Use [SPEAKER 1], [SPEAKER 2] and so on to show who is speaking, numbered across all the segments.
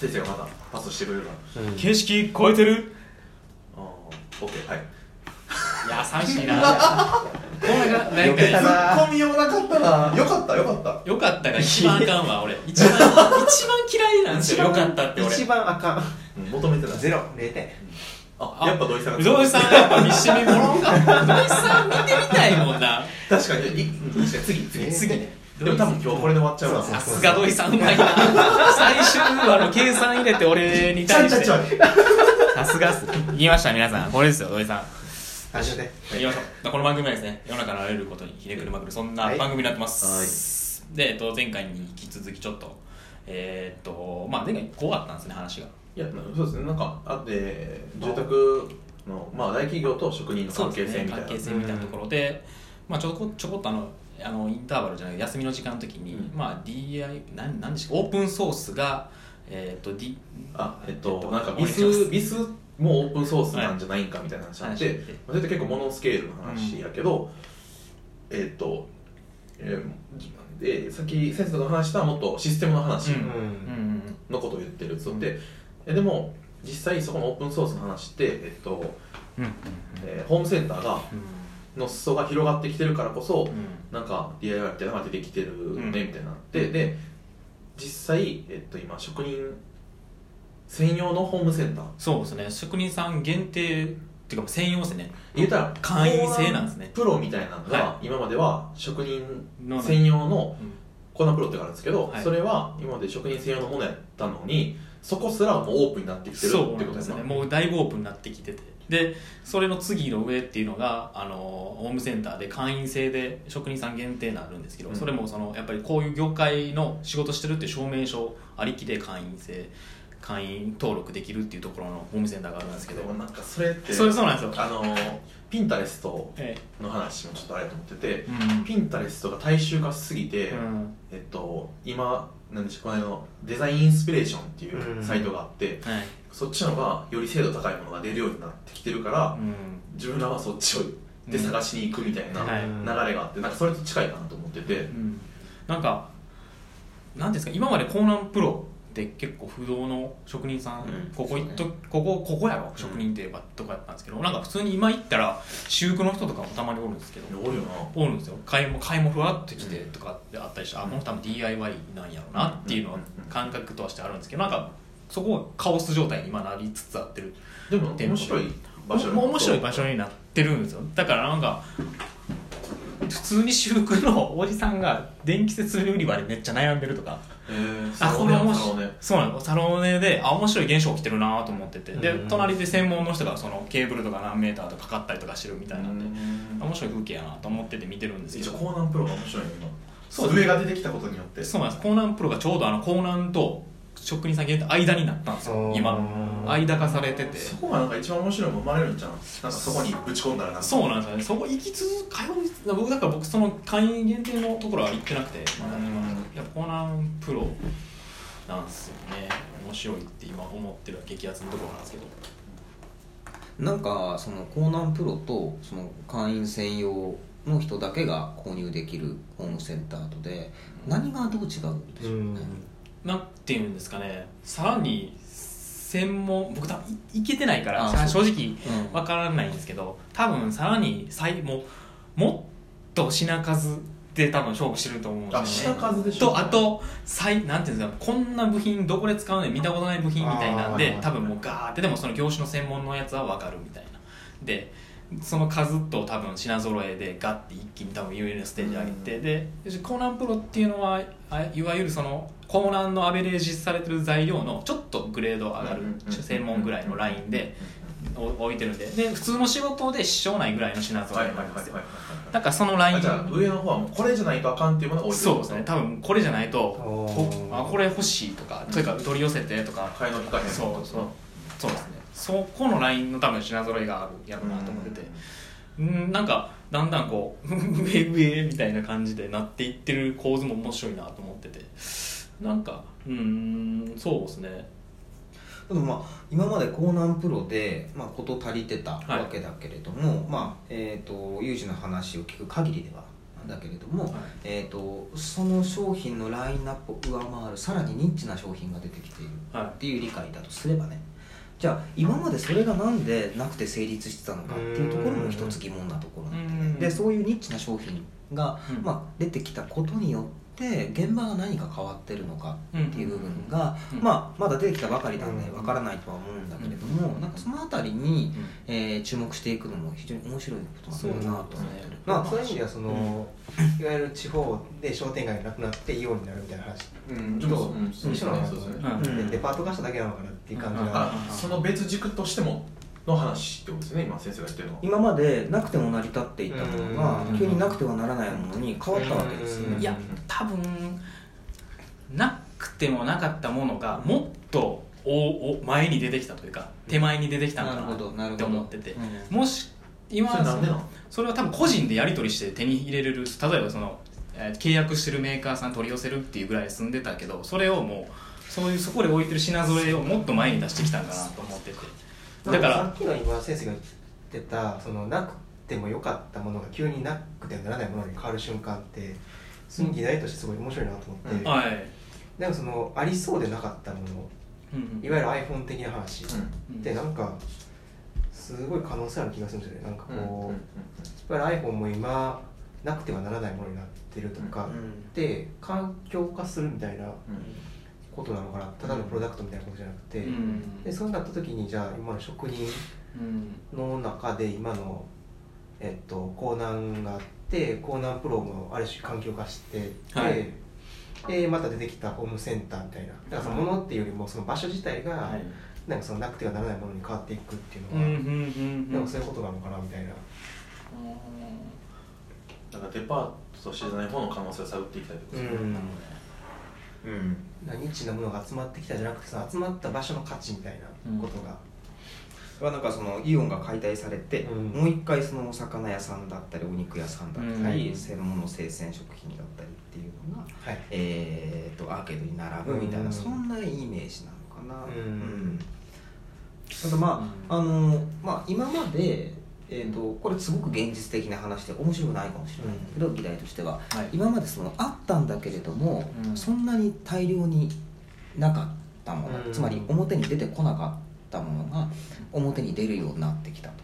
[SPEAKER 1] 先生がまたパスしてくれるから。
[SPEAKER 2] うん。
[SPEAKER 3] 景色超えてる？
[SPEAKER 1] あー OK はい。
[SPEAKER 3] 優しいな。これがなんか
[SPEAKER 2] よけたな。
[SPEAKER 1] ツッコミようなかったな。よかったよかった。
[SPEAKER 3] よかったが一番あかんわ俺。一番一番嫌いなんですよ。よかったって俺。
[SPEAKER 2] 一番あかん。
[SPEAKER 1] うん求めてない
[SPEAKER 2] ゼロ0点。
[SPEAKER 1] あやっぱ土井さんが
[SPEAKER 3] 土井さんやっぱ見しみもろんか。土井さん
[SPEAKER 1] かに。い確かに。次次
[SPEAKER 3] 次。ね
[SPEAKER 1] でも多分今日これで終わっちゃう
[SPEAKER 3] さすが土井さんうまいな。最終話の計算入れて俺に対して。さすがっす。言いました皆さん。これですよ土井さん。
[SPEAKER 2] 始めて
[SPEAKER 3] 言い。ましょう。この番組はですね世の中のあらゆることにひねくるまくるそんな
[SPEAKER 2] はい。
[SPEAKER 3] 番組になってます、で、えっと、前回に引き続きちょっとえーっとまあ前回こうあったんですね話が。
[SPEAKER 1] いやそうですね。なんかあって住宅のまあ大企業と職人の関係性みたいな。
[SPEAKER 3] 関係性みたいなところで、まあ、ちょこちょこっとあのあのインターバルじゃない休みの時間の時に、
[SPEAKER 1] うん。
[SPEAKER 3] まあ DI なんなんでしょうオープンソースがえーっと D
[SPEAKER 1] あえっと
[SPEAKER 3] えっと
[SPEAKER 1] なんかビスビスもオープンソースなんじゃないんかみたいな話になって、
[SPEAKER 3] はい。
[SPEAKER 1] まあそれって結構モノスケールの話やけど、えっと、えーでさっき先生と話したもっとシステムの話
[SPEAKER 3] うん。
[SPEAKER 2] うん
[SPEAKER 3] うん
[SPEAKER 1] のことを言ってるつって、えでも実際そこのオープンソースの話って、えっと
[SPEAKER 3] うん。うん
[SPEAKER 1] えーホームセンターがの裾が広がってきてるからこそ、
[SPEAKER 3] うん。
[SPEAKER 1] なんか DIY みたいなのが出てきてるね
[SPEAKER 3] ん。
[SPEAKER 1] みたいになって、で実際、えっと、今職人専用のホームセンター。
[SPEAKER 3] そうですね。職人さん限定っていうか専用ですね。
[SPEAKER 1] 言ったら
[SPEAKER 3] 会員制なんですね。
[SPEAKER 1] プロみたいなのが、
[SPEAKER 3] は
[SPEAKER 1] 今までは職人
[SPEAKER 3] の
[SPEAKER 1] 専用の
[SPEAKER 3] うん。
[SPEAKER 1] コーナープロってあるんですけど、
[SPEAKER 3] はい。
[SPEAKER 1] それは今まで職人専用のものやったのにそこすらもうオープンになってきてるってことでね。
[SPEAKER 3] もうだいぶオープンになってきててでそれの次の上っていうのがあのホームセンターで会員制で職人さん限定になるんですけど、
[SPEAKER 1] うん。
[SPEAKER 3] それもそのやっぱりこういう業界の仕事してるっていう証明書ありきで会員制会員登録できるっていうところのホームセンターがあるんですけど。
[SPEAKER 1] なんかそれって
[SPEAKER 3] それそうなんですよ。
[SPEAKER 1] あのピンタレスト
[SPEAKER 3] え
[SPEAKER 1] の話もちょっとあれと思ってて
[SPEAKER 3] えうん
[SPEAKER 1] ピンタレストが大衆化しすぎて、
[SPEAKER 3] うん。
[SPEAKER 1] えっと、今なんでしょうこのデザインインスピレーションっていう
[SPEAKER 2] うん。
[SPEAKER 1] サイトがあって、
[SPEAKER 3] はい。
[SPEAKER 1] そっちのがより精度高いものが出るようになってきてるから、
[SPEAKER 3] うん。
[SPEAKER 1] 自分らはそっちをで探しに行くみたいな
[SPEAKER 3] はい。
[SPEAKER 1] 流れがあってなんかそれと近いかなと思ってて、
[SPEAKER 3] うん。なんかなんですか今までコーナンプロって結構不動の職人さん、
[SPEAKER 1] うん
[SPEAKER 3] ここ行っと、ここここやろ職人って言えばとかやったんですけど、なんか普通に今行ったら私服の人とかもたまにおるんですけど、
[SPEAKER 1] おるよな。
[SPEAKER 3] おるんですよ。買いも買いもふわっと来てとかであったりして、あこの人多分 DIY なんやろうなっていうのは感覚としてあるんですけどなんかそこはカオス状態に今なりつつあってる
[SPEAKER 1] でも面白い場所
[SPEAKER 3] も面白い場所になってるんですよ。だからなんか普通に私服のおじさんが電気設備売り場でめっちゃ悩んでるとか。
[SPEAKER 1] えー、
[SPEAKER 3] あこそうなの。サロネであ面白い現象起きてるなと思ってて。で
[SPEAKER 2] うん。
[SPEAKER 3] 隣で専門の人がそのケーブルとか何メーターとかかかったりとかしてるみたいなんで面白い風景やなと思ってて見てるんですけ
[SPEAKER 1] 一応
[SPEAKER 3] ど
[SPEAKER 1] コーナンプロが面白いね今
[SPEAKER 3] そう。
[SPEAKER 1] 上が出てきたことによって。
[SPEAKER 3] そうなんです。コーナンプロがちょうどあのコーナンと職人さん限定間になったんですよ。今。間化されてて。
[SPEAKER 1] そこがなんか一番面白いもん生まれるんじゃんなんかそこにぶち込んだらなんか。
[SPEAKER 3] そうなんですよね。そこ行き続通い僕だから僕その会員限定のところは行ってなくて。まやコーナンプロなんですよね。面白いって今思ってる激アツのところなんですけど。
[SPEAKER 4] なんかそのコーナンプロとその会員専用の人だけが購入できるホームセンターとで何がどう違うんでしょうね、
[SPEAKER 3] なんていうんですかね。さらに専門僕多分いいけてないから
[SPEAKER 4] あ
[SPEAKER 3] 正直
[SPEAKER 4] うん。
[SPEAKER 3] わからないんですけど多分さらに最ももっと品数で多分勝負してると思うん
[SPEAKER 1] あ
[SPEAKER 3] ですよ
[SPEAKER 1] 数でしょ
[SPEAKER 3] とあと最なんていうんですかこんな部品どこで使うの見たことない部品みたいなんで多分もうガーってでもその業種の専門のやつは分かるみたいな。でその数と多分品揃えでガッて一気に多分 UL ステージ上げて、でコーナンプロっていうのはあいわゆるそのコーナンのアベレージされてる材料のちょっとグレード上がる専門ぐらいのラインでお置いてるんで。で普通の仕事で支障ないぐらいの品揃
[SPEAKER 1] はい
[SPEAKER 3] えなんですよ。
[SPEAKER 1] はいはいはいはい
[SPEAKER 3] だからそのライン
[SPEAKER 1] あじゃあ上の方はもうこれじゃないとあかんっていうものが置いてる
[SPEAKER 3] そうですね。多分これじゃないとこあこれ欲しいとかというか取り寄せてとか。
[SPEAKER 1] 買いの利かへん
[SPEAKER 3] そうそうそうですね。そこのラインの多分品揃えがあるやろうなと思ってて。うん。なんかだんだんこう 上上みたいな感じでなっていってる構図も面白いなと思ってて。なんかうーんそうですね
[SPEAKER 4] でもまあ今までコーナンプロで、まあ、事足りてたわけだけれども、まあえー、と有事の話を聞く限りではだけれども、
[SPEAKER 3] はい。
[SPEAKER 4] えー、とその商品のラインナップを上回るさらにニッチな商品が出てきている
[SPEAKER 3] はい。
[SPEAKER 4] っていう理解だとすればね。じゃあ今までそれがなんでなくて成立してたのかっていうところも一つ疑問なところなんで,、
[SPEAKER 3] うん。
[SPEAKER 4] でそういうニッチな商品が、
[SPEAKER 3] うん。
[SPEAKER 4] まあ、出てきたことによって現場が何か変わってるのかっていう部分が、
[SPEAKER 3] うん
[SPEAKER 4] まあ、まだ出てきたばかりなんで
[SPEAKER 2] うん
[SPEAKER 4] わからないとは思うんだけれども、なんかその辺りに、えー注目していくのも非常に面白いことなんだなと思ってる。
[SPEAKER 2] まあ、そういう意味ではその、いわゆる地方で商店街がなくなってイオンになるみたいな話。
[SPEAKER 1] うん。
[SPEAKER 2] と
[SPEAKER 1] うん。そう
[SPEAKER 2] 一緒なのかなと
[SPEAKER 1] ね。
[SPEAKER 3] うん。
[SPEAKER 2] でデパート化しただけなのかなっていう感じ
[SPEAKER 3] うん。
[SPEAKER 2] が、
[SPEAKER 1] あその別軸としてもの話ってことですね今先生が言ってるのは。
[SPEAKER 4] 今までなくても成り立っていたものが
[SPEAKER 2] うん。
[SPEAKER 4] 急になくてはならないものに変わったわけですよ
[SPEAKER 2] うん。
[SPEAKER 4] ね
[SPEAKER 3] いや多分なくてもなかったものがもっとおお前に出てきたというか手前に出てきたのか
[SPEAKER 4] なるほどな
[SPEAKER 3] なって
[SPEAKER 4] るほど。
[SPEAKER 3] 思ってて。
[SPEAKER 4] うん。
[SPEAKER 3] もし今
[SPEAKER 1] それなんでなの？
[SPEAKER 3] それは多分個人でやり取りして手に入れれる例えばその、えー契約してるメーカーさん取り寄せるっていうぐらい住んでたけどそれをもうそういうそこで置いてる品揃えをもっと前に出してきたんかなと思っててだか
[SPEAKER 2] さ
[SPEAKER 3] ら
[SPEAKER 2] っきの今先生が言ってたそのなくてもよかったものが急になくてはならないものに変わる瞬間ってその議題としてすごい面白いなと思って、
[SPEAKER 1] うん。
[SPEAKER 3] はい、
[SPEAKER 2] なんかそのありそうでなかったもの
[SPEAKER 3] うん
[SPEAKER 2] いわゆる iPhone 的な話っ
[SPEAKER 3] うん。
[SPEAKER 2] てなんかすごい可能性ある気がするんですよね。なんかこう、いわゆる iPhone も今なくてはならないものになってるとか、
[SPEAKER 4] うん
[SPEAKER 2] で環境化するみたいな
[SPEAKER 1] うん
[SPEAKER 2] ことなのかな。ただのプロダクトみたいなことじゃなくて、
[SPEAKER 3] うん。
[SPEAKER 2] でそうなった時にじゃあ今の職人
[SPEAKER 3] うん。
[SPEAKER 2] の中で今の、えっと、江南があって江南プロもある種環境化してて、
[SPEAKER 3] はい。
[SPEAKER 2] でまた出てきたホームセンターみたいな。だからそのものっていうよりもその場所自体が、
[SPEAKER 3] はい。
[SPEAKER 2] なんかそのなくてはならないものに変わっていくっていうのは、
[SPEAKER 3] うん
[SPEAKER 2] なんかそういうことなのかなみたいな。
[SPEAKER 1] だからデパートとしてじゃない方の可能性を探っていきたいってことですね。
[SPEAKER 2] うんニッチなものが集まってきたじゃなくてその集まった場所の価値みたいなことが、
[SPEAKER 4] はなんかそのイオンが解体されて、
[SPEAKER 2] うん。
[SPEAKER 4] もう一回そのお魚屋さんだったりお肉屋さんだったり、
[SPEAKER 3] うん。
[SPEAKER 4] 専門の生鮮食品だったりっていうのが、
[SPEAKER 2] はい。
[SPEAKER 4] えー、とアーケードに並ぶみたいな、
[SPEAKER 2] うん。
[SPEAKER 4] そんなイメージなのかな、
[SPEAKER 2] うん。
[SPEAKER 4] ただまあ、
[SPEAKER 3] う
[SPEAKER 4] あのまあ今までえー、とこれすごく現実的な話で面白くないかもしれないんだけど、議題としては。
[SPEAKER 3] はい。
[SPEAKER 4] 今までそのあったんだけれども、
[SPEAKER 3] うん。
[SPEAKER 4] そんなに大量になかったもの、
[SPEAKER 2] うん。
[SPEAKER 4] つまり表に出てこなかったものが表に出るようになってきたと、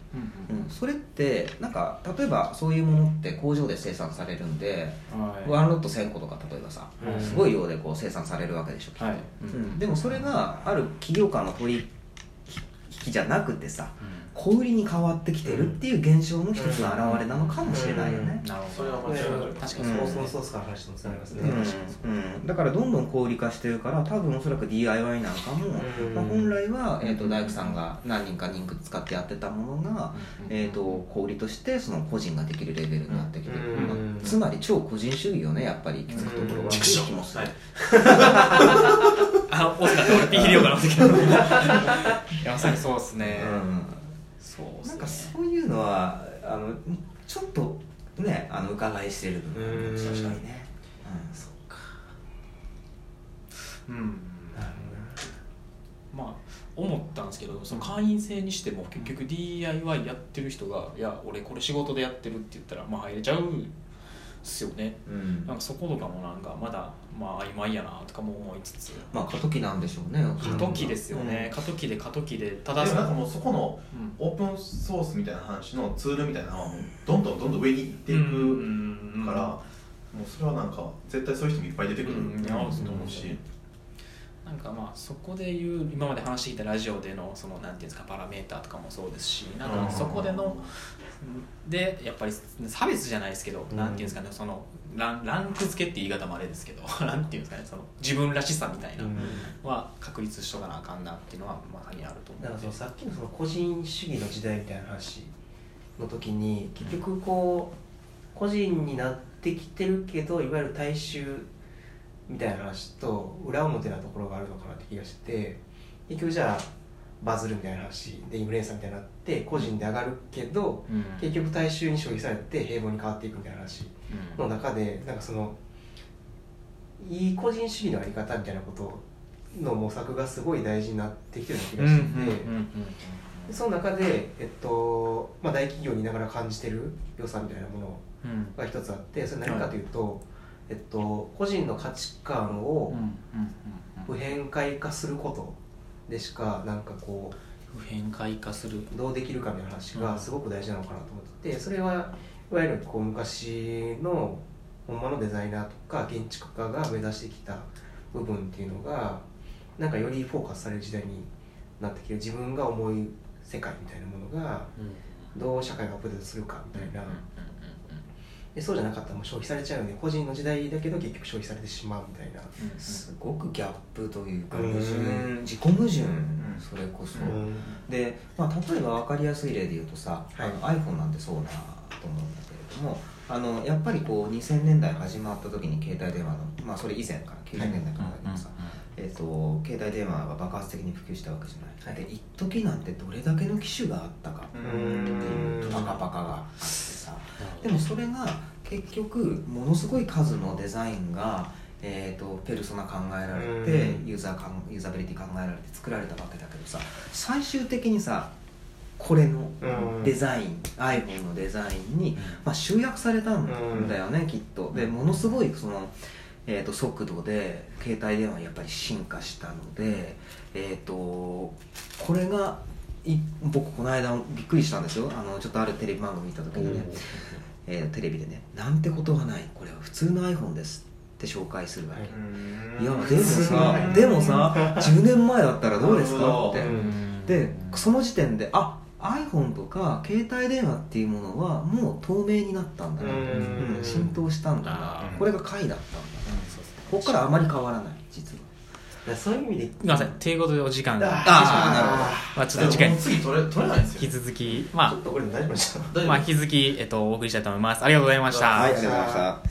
[SPEAKER 3] うん
[SPEAKER 4] うん、それってなんか例えばそういうものって工場で生産されるんで、
[SPEAKER 3] はい。
[SPEAKER 4] ワンロット1000個とか例えばさ、
[SPEAKER 2] うん。
[SPEAKER 4] すごい量でこう生産されるわけでしょきっと、
[SPEAKER 3] はい
[SPEAKER 4] うん。でもそれがある企業間の取引じゃなくてさ小売りに変わってきてるっていう現象の一つの表れなのかもしれないよね、
[SPEAKER 3] なるほ
[SPEAKER 1] それは
[SPEAKER 3] ど
[SPEAKER 1] 間違いない
[SPEAKER 3] 確かに
[SPEAKER 2] ソ
[SPEAKER 3] そう。ですね
[SPEAKER 2] ースのソースから話ともつながりますね、
[SPEAKER 4] うんうんだからどんどん小売り化してるから多分おそらく DIY なんかも、
[SPEAKER 2] うん
[SPEAKER 4] まあ、本来は、えー、と大工さんが何人か人使ってやってたものが、えー、と小売りとしてその個人ができるレベルになってきてる、つまり超個人主義よねやっぱり行き着くところは、
[SPEAKER 2] うん
[SPEAKER 4] っていう気もする
[SPEAKER 1] はい
[SPEAKER 3] あ大阪で俺ピー入れようかなってけどいやまさにそうですね、そうね。
[SPEAKER 4] なんかそういうのはあのちょっとねあの伺いしてる部分
[SPEAKER 2] うん
[SPEAKER 4] 確かにね、
[SPEAKER 3] うん。
[SPEAKER 2] なる
[SPEAKER 3] まあ思ったんですけどその会員制にしても結局 DIY やってる人が「いや俺これ仕事でやってる」って言ったらまあ入れちゃうすよね。
[SPEAKER 4] うん。
[SPEAKER 3] なんかそことかもなんかまだまあ曖昧やなとかも思いつつ。
[SPEAKER 4] まあ過渡期なんでしょうね。
[SPEAKER 3] 過渡期ですよね。過渡期で過渡期でただ
[SPEAKER 1] なんかもうそこの
[SPEAKER 3] うん。
[SPEAKER 1] オープンソースみたいな話のツールみたいなのはもうどんどんどんどん上に行っていくから、もうそれはなんか絶対そういう人もいっぱい出てくる
[SPEAKER 3] うん。
[SPEAKER 1] と思うし、
[SPEAKER 3] なんかまあそこで言う今まで話してきたラジオでのそのなんていうんですかパラメーターとかもそうですしなんかそこでのでやっぱり差別じゃないですけど、
[SPEAKER 2] うん。
[SPEAKER 3] なんていうんですかねそのランランク付けって言い方もあれですけど なんていうんですかねその自分らしさみたいなは確立しとかなあかんなっていうのはまさにあると思
[SPEAKER 2] だからその
[SPEAKER 3] う
[SPEAKER 2] さっきのその個人主義の時代みたいな話の時に結局こう個人になってきてるけどいわゆる大衆みたいな話と裏表なところがあるのかなって気がしてて結局じゃあバズるみたいな話でインフルエンサーみたいになって個人で上がるけど
[SPEAKER 3] うん
[SPEAKER 2] 結局大衆に消費されて平凡に変わっていくみたいな話の中でなんかそのいい個人主義のあり方みたいなことの模索がすごい大事になってきてるような気がしてて。でその中で、えっとまあ、大企業にいながら感じてる良さみたいなもの
[SPEAKER 3] うん
[SPEAKER 2] が一つあってそれ何かというと、えっと、個人の価値観を
[SPEAKER 3] うんうん
[SPEAKER 2] 普遍化化することでしかなんかこ
[SPEAKER 3] 普遍化化する。
[SPEAKER 2] うどうできるかみたいな話
[SPEAKER 3] うん。
[SPEAKER 2] がすごく大事なのかなと思っててそれはいわゆるこう昔の本物のデザイナーとか建築家が目指してきた部分っていうのがなんかよりフォーカスされる時代になってきて自分が思う世界みたいなものがどう社会がアップデートするかみたいなでそうじゃなかったらもう消費されちゃうよね。個人の時代だけど結局消費されてしまうみたいな。
[SPEAKER 4] すごくギャップというか
[SPEAKER 2] うん。
[SPEAKER 4] 矛盾自己矛盾。それこそ、
[SPEAKER 2] うん。
[SPEAKER 4] で、まあ、例えば分かりやすい例で言うとさ、
[SPEAKER 2] はい。
[SPEAKER 4] あの iPhone なんてそうだと思うんだけれどもあのやっぱりこう2000年代始まった時に携帯電話の、まあ、それ以前から90年代からだけどさ、えー、と携帯電話が爆発的に普及したわけじゃない、で一時なんてどれだけの機種があったかっていうパカパカがでもそれが結局ものすごい数のデザインが、えー、とペルソナ考えられて
[SPEAKER 2] うん。
[SPEAKER 4] ユーザーかんユーザビリティ考えられて作られたわけだけどさ最終的にさこれの
[SPEAKER 2] うん。
[SPEAKER 4] デザイン iPhone のデザインに、まあ、集約されたんだよね、きっと。でものすごいその、えー、と速度で携帯電話やっぱり進化したので、えー、とこれがい僕この間びっくりしたんですよ。あのちょっとあるテレビ番組見た時にね、えーテレビでね「なんてことはない。これは普通の iPhone です」って紹介するわけ、いやでもさでもさ10年前だったらどうですか？って。でその時点であ iPhone とか携帯電話っていうものはもう透明になったんだな、
[SPEAKER 2] うん。
[SPEAKER 4] うん浸透したんだな。これが回だったんだな。ここからあまり変わらない実は
[SPEAKER 2] そういう意味で。
[SPEAKER 3] すみませんということでお時間。が
[SPEAKER 2] あ
[SPEAKER 4] あーなるほど
[SPEAKER 3] まあちょっと次回。
[SPEAKER 1] もう次取れ取れないんですよ。
[SPEAKER 3] 引き続きま
[SPEAKER 2] ちょっとこれ大丈夫でした
[SPEAKER 3] あまあ引き続きえっとお送りしたいと思います。ありがとうございました。
[SPEAKER 1] はい
[SPEAKER 4] はいありがとうございました